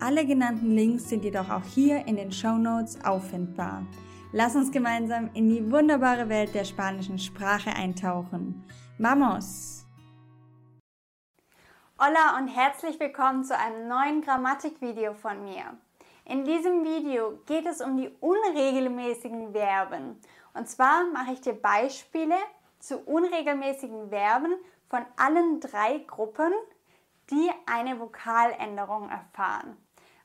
Alle genannten Links sind jedoch auch hier in den Show Notes auffindbar. Lass uns gemeinsam in die wunderbare Welt der spanischen Sprache eintauchen. Vamos! Hola und herzlich willkommen zu einem neuen Grammatikvideo von mir. In diesem Video geht es um die unregelmäßigen Verben. Und zwar mache ich dir Beispiele zu unregelmäßigen Verben von allen drei Gruppen, die eine Vokaländerung erfahren.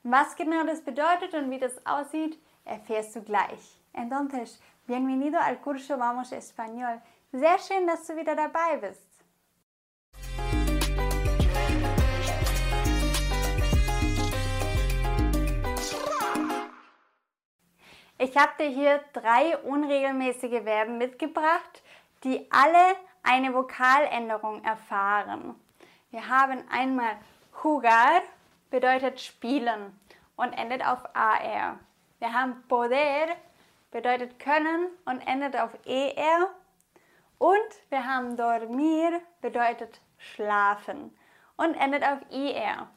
Was genau das bedeutet und wie das aussieht, erfährst du gleich. Entonces, bienvenido al curso Vamos Español. Sehr schön, dass du wieder dabei bist. Ich habe dir hier drei unregelmäßige Verben mitgebracht, die alle eine Vokaländerung erfahren. Wir haben einmal jugar, bedeutet spielen und endet auf AR. Wir haben poder, bedeutet können und endet auf ER. Und wir haben dormir, bedeutet schlafen und endet auf IR.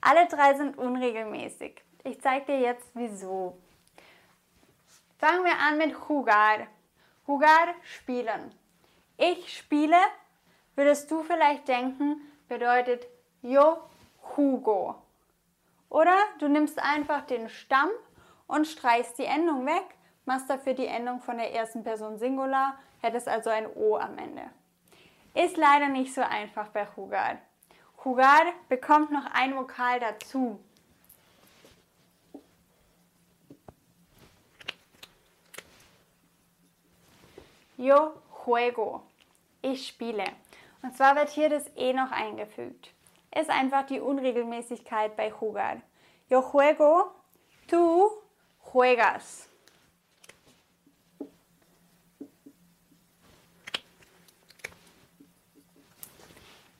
Alle drei sind unregelmäßig. Ich zeige dir jetzt wieso. Fangen wir an mit jugar. Jugar, spielen. Ich spiele, würdest du vielleicht denken, bedeutet yo Hugo. Oder du nimmst einfach den Stamm und streichst die Endung weg, machst dafür die Endung von der ersten Person Singular, hättest also ein O am Ende. Ist leider nicht so einfach bei Jugar. Jugar bekommt noch ein Vokal dazu. Yo juego. Ich spiele. Und zwar wird hier das E noch eingefügt ist einfach die Unregelmäßigkeit bei jugar. Yo juego, tú juegas.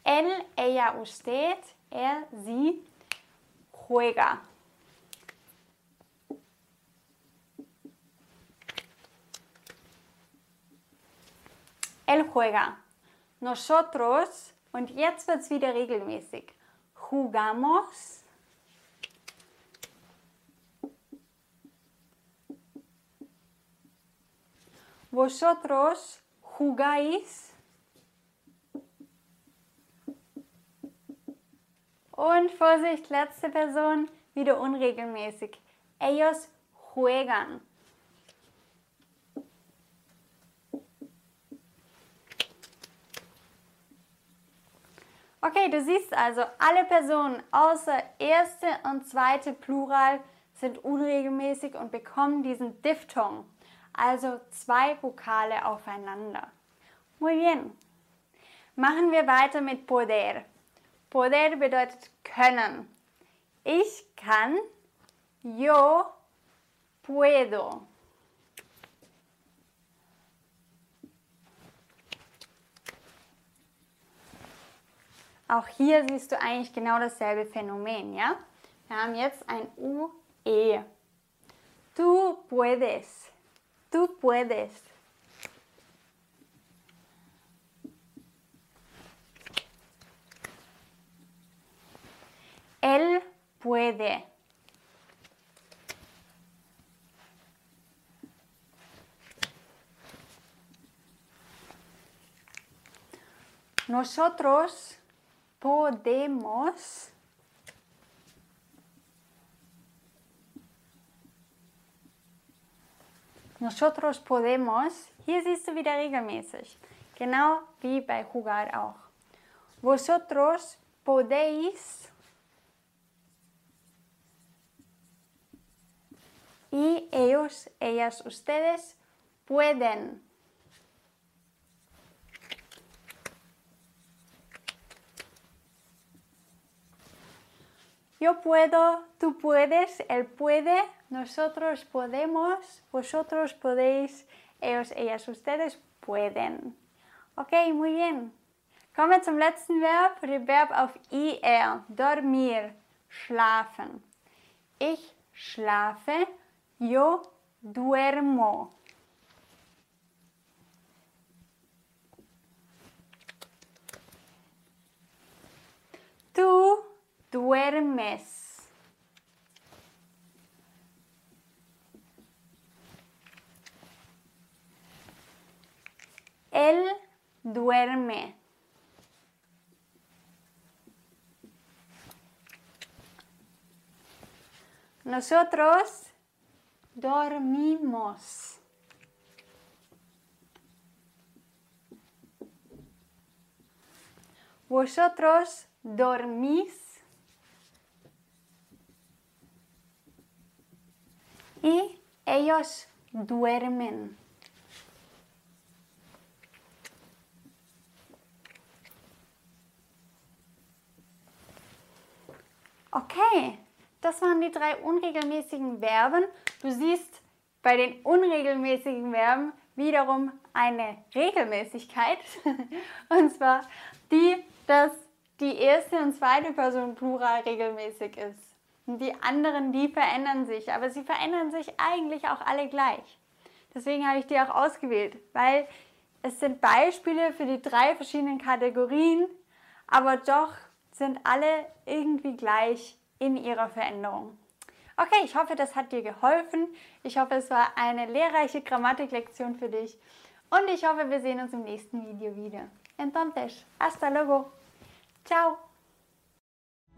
Él, ella, usted, er, sie juega. Él juega. Nosotros und jetzt wird es wieder regelmäßig. Jugamos. Vosotros jugáis. Und Vorsicht, letzte Person, wieder unregelmäßig. Ellos juegan. Okay, du siehst also, alle Personen außer erste und zweite Plural sind unregelmäßig und bekommen diesen Diphthong, also zwei Vokale aufeinander. Muy bien. Machen wir weiter mit poder. Poder bedeutet können. Ich kann, yo puedo. Auch hier siehst du eigentlich genau dasselbe Phänomen, ja? Wir haben jetzt ein UE. Du puedes. Du puedes. Él puede. Nosotros podemos Nosotros podemos, hier siehst du wieder regelmäßig, genau wie bei jugar auch. Vosotros podéis y ellos, ellas, ustedes pueden. Yo puedo, tú puedes, él puede, nosotros podemos, vosotros podéis, ellos, ellas, ustedes pueden. Okay, muy bien. Kommen wir zum letzten Verb, dem Verb auf IR. Dormir, schlafen. Ich schlafe, yo duermo. Tú duermes. Él duerme. Nosotros dormimos. Vosotros dormís. Y ellos duermen. Okay, das waren die drei unregelmäßigen Verben. Du siehst bei den unregelmäßigen Verben wiederum eine Regelmäßigkeit. Und zwar die, dass die erste und zweite Person Plural regelmäßig ist. Die anderen, die verändern sich. Aber sie verändern sich eigentlich auch alle gleich. Deswegen habe ich die auch ausgewählt, weil es sind Beispiele für die drei verschiedenen Kategorien, aber doch sind alle irgendwie gleich in ihrer Veränderung. Okay, ich hoffe, das hat dir geholfen. Ich hoffe, es war eine lehrreiche Grammatiklektion für dich. Und ich hoffe, wir sehen uns im nächsten Video wieder. Entonces, hasta luego. Ciao.